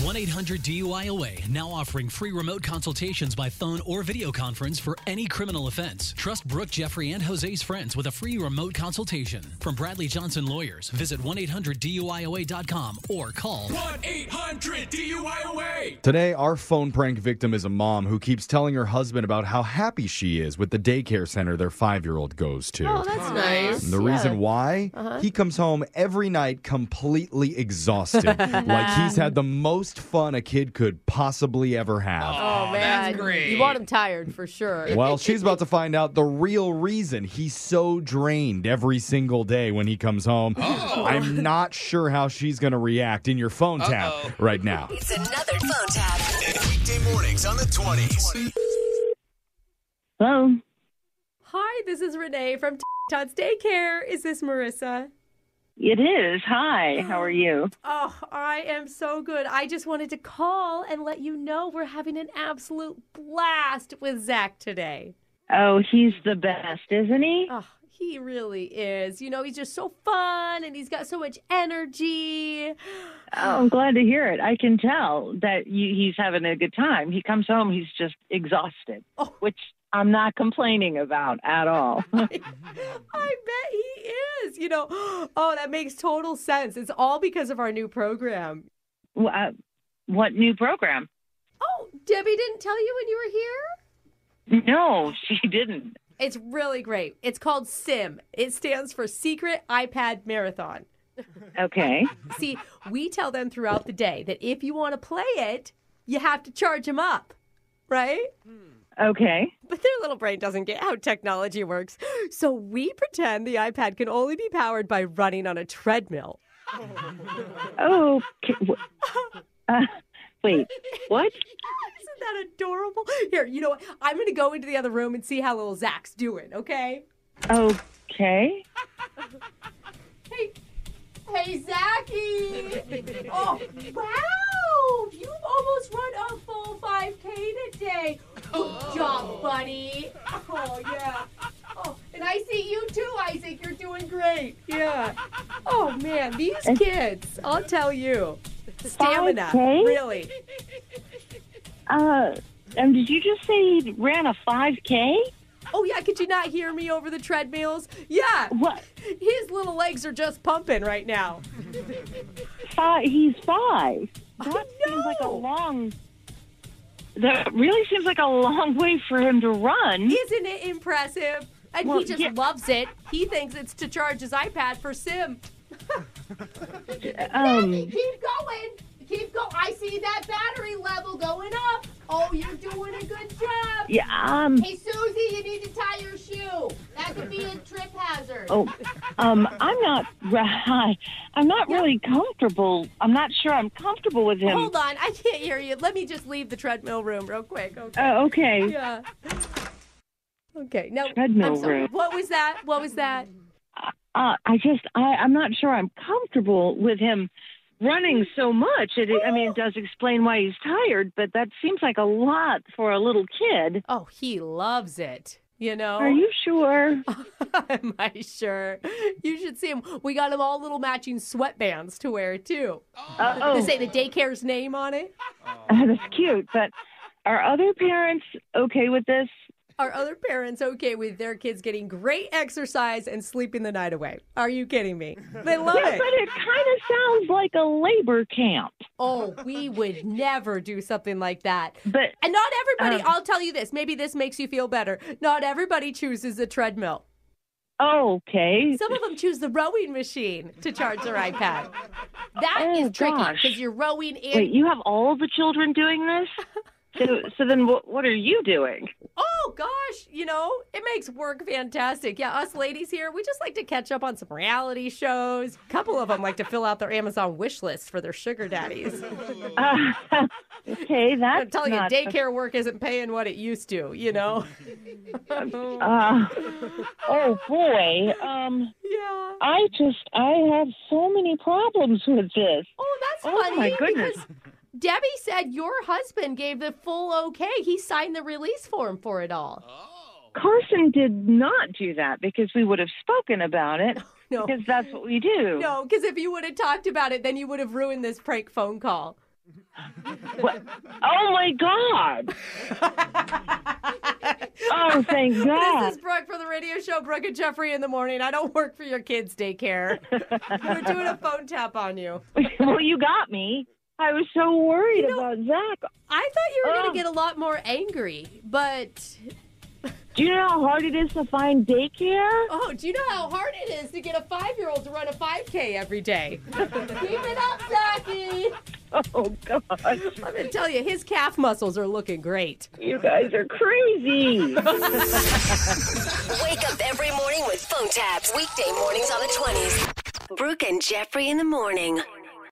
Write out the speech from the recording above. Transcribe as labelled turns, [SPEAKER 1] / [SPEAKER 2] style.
[SPEAKER 1] 1 800 DUIOA now offering free remote consultations by phone or video conference for any criminal offense. Trust Brooke, Jeffrey, and Jose's friends with a free remote consultation. From Bradley Johnson Lawyers, visit 1 800 DUIOA.com or call
[SPEAKER 2] 1 800 DUIOA.
[SPEAKER 3] Today, our phone prank victim is a mom who keeps telling her husband about how happy she is with the daycare center their five year old goes to.
[SPEAKER 4] Oh, that's nice.
[SPEAKER 3] And the
[SPEAKER 4] Yeah.
[SPEAKER 3] reason why?
[SPEAKER 4] Uh-huh.
[SPEAKER 3] He comes home every night completely exhausted, like he's had the most fun a kid could possibly ever have.
[SPEAKER 4] Oh, oh man. You want him tired for sure.
[SPEAKER 3] Well, she's about to find out the real reason he's so drained every single day when he comes home. Oh. I'm not sure how she's going to react in your phone tap right now.
[SPEAKER 5] It's another phone tap.
[SPEAKER 2] Weekday mornings on the 20s.
[SPEAKER 6] Hello.
[SPEAKER 4] Hi, this is Renee from Tots Daycare. Is this Marissa?
[SPEAKER 6] It is. Hi. How are you?
[SPEAKER 4] Oh, I am so good. I just wanted to call and let you know we're having an absolute blast with Zach today.
[SPEAKER 6] Oh, he's the best, isn't he?
[SPEAKER 4] Oh, he really is. You know, he's just so fun and he's got so much energy.
[SPEAKER 6] Oh, I'm glad to hear it. I can tell that you, he's having a good time. He comes home, he's just exhausted,
[SPEAKER 4] Oh.
[SPEAKER 6] which I'm not complaining about at all.
[SPEAKER 4] I bet he is. You know, oh, that makes total sense. It's all because of our new program.
[SPEAKER 6] Wh- uh, what new program?
[SPEAKER 4] Oh, Debbie didn't tell you when you were here?
[SPEAKER 6] No, she didn't.
[SPEAKER 4] It's really great. It's called SIM. It stands for Secret iPad Marathon.
[SPEAKER 6] Okay.
[SPEAKER 4] See, we tell them throughout the day that if you want to play it, you have to charge them up, right?
[SPEAKER 6] Okay.
[SPEAKER 4] But their little brain doesn't get how technology works. So we pretend the iPad can only be powered by running on a treadmill.
[SPEAKER 6] Oh, okay. uh, wait. What?
[SPEAKER 4] Isn't that adorable? Here, you know what? I'm going to go into the other room and see how little Zach's doing, okay?
[SPEAKER 6] Okay.
[SPEAKER 4] Hey, hey, Zachy! Oh, wow! Buddy. Oh, yeah. Oh, and I see you too, Isaac. You're doing great. Yeah. Oh, man, these kids, I'll tell you. Stamina,
[SPEAKER 6] 5K?
[SPEAKER 4] really.
[SPEAKER 6] Uh, and did you just say he ran a 5K?
[SPEAKER 4] Oh, yeah, could you not hear me over the treadmills? Yeah.
[SPEAKER 6] What?
[SPEAKER 4] His little legs are just pumping right now.
[SPEAKER 6] Five. He's five. That seems like a long. That really seems like a long way for him to run.
[SPEAKER 4] Isn't it impressive? And
[SPEAKER 6] Well,
[SPEAKER 4] he just
[SPEAKER 6] yeah.
[SPEAKER 4] loves it. He thinks it's to charge his iPad for Sim.
[SPEAKER 6] Um,
[SPEAKER 4] Keep going. Keep going. I see that battery level going up. Oh, you're doing a good job.
[SPEAKER 6] yeah, um,
[SPEAKER 4] Hey, Susie, you need to tie your shoe. That could be a trip hazard.
[SPEAKER 6] oh, um, I'm not, right. I'm not really comfortable. I'm not sure I'm comfortable with him.
[SPEAKER 4] Hold on. I can't hear you. Let me just leave the treadmill room real quick. Okay.
[SPEAKER 6] Uh, okay.
[SPEAKER 4] Yeah. Okay. No.
[SPEAKER 6] Treadmill
[SPEAKER 4] I'm sorry.
[SPEAKER 6] room.
[SPEAKER 4] What was that? What was that?
[SPEAKER 6] Uh, I just, I, I'm not sure I'm comfortable with him running so much. It, I mean, it does explain why he's tired, but that seems like a lot for a little kid.
[SPEAKER 4] Oh, he loves it. You know.
[SPEAKER 6] Are you sure?
[SPEAKER 4] Am I sure? You should see him. We got him all little matching sweatbands to wear too.
[SPEAKER 6] Uh, oh,
[SPEAKER 4] To say the daycare's name on it.
[SPEAKER 6] that's cute. But are other parents okay with this?
[SPEAKER 4] Are other parents okay with their kids getting great exercise and sleeping the night away? Are you kidding me? They love
[SPEAKER 6] Yeah,
[SPEAKER 4] it.
[SPEAKER 6] but it kind of sounds like a labor camp.
[SPEAKER 4] Oh, we would never do something like that.
[SPEAKER 6] But
[SPEAKER 4] And not everybody,
[SPEAKER 6] Uh.
[SPEAKER 4] I'll tell you this, maybe this makes you feel better. Not everybody chooses a treadmill.
[SPEAKER 6] okay,
[SPEAKER 4] Some of them choose the rowing machine to charge their iPad. That is
[SPEAKER 6] Oh,
[SPEAKER 4] tricky because you're rowing in.
[SPEAKER 6] wait, you have all the children doing this? So, so then what, what are you doing?
[SPEAKER 4] Oh gosh, you know, it makes work fantastic. Yeah, us ladies here, we just like to catch up on some reality shows. A couple of them like to fill out their Amazon wish list for their sugar daddies.
[SPEAKER 6] Uh, okay,
[SPEAKER 4] I'm
[SPEAKER 6] that's
[SPEAKER 4] telling you, daycare work isn't paying what it used to, you know?
[SPEAKER 6] Uh, oh boy. Um,
[SPEAKER 4] yeah.
[SPEAKER 6] I just I have so many problems with this.
[SPEAKER 4] Oh, that's
[SPEAKER 6] Oh,
[SPEAKER 4] funny.
[SPEAKER 6] Oh, my goodness.
[SPEAKER 4] Because Debbie said your husband gave the full okay. He signed the release form for it all. Oh.
[SPEAKER 6] Carson did not do that because we would have spoken about it
[SPEAKER 4] No.
[SPEAKER 6] because that's what we do.
[SPEAKER 4] No, because if you would have talked about it, then you would have ruined this prank phone call.
[SPEAKER 6] What? Oh my God! oh, thank God!
[SPEAKER 4] This is Brooke for the radio show Brooke and Jeffrey in the morning. I don't work for your kids' daycare. We're doing a phone tap on you.
[SPEAKER 6] well, you got me. I was so worried about Zach.
[SPEAKER 4] I thought you were going to get a lot more angry, but
[SPEAKER 6] Do you know how hard it is to find daycare?
[SPEAKER 4] oh, do you know how hard it is to get a five year old to run a 5K every day? Keep it up, Zachy.
[SPEAKER 6] Oh God!
[SPEAKER 4] I'm going to tell you, his calf muscles are looking great.
[SPEAKER 6] You guys are crazy.
[SPEAKER 5] Wake up every morning with phone taps. Weekday mornings on the 20s. Brooke and Jeffrey in the morning.